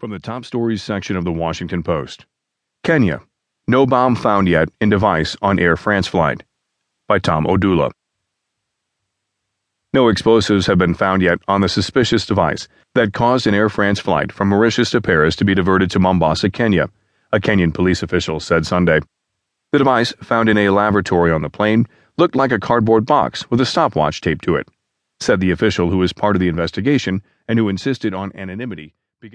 From the top stories section of the Washington Post Kenya. No bomb found yet in device on Air France flight. By Tom Odula. No explosives have been found yet on the suspicious device that caused an Air France flight from Mauritius to Paris to be diverted to Mombasa, Kenya, a Kenyan police official said Sunday. The device, found in a laboratory on the plane, looked like a cardboard box with a stopwatch taped to it, said the official who is part of the investigation and who insisted on anonymity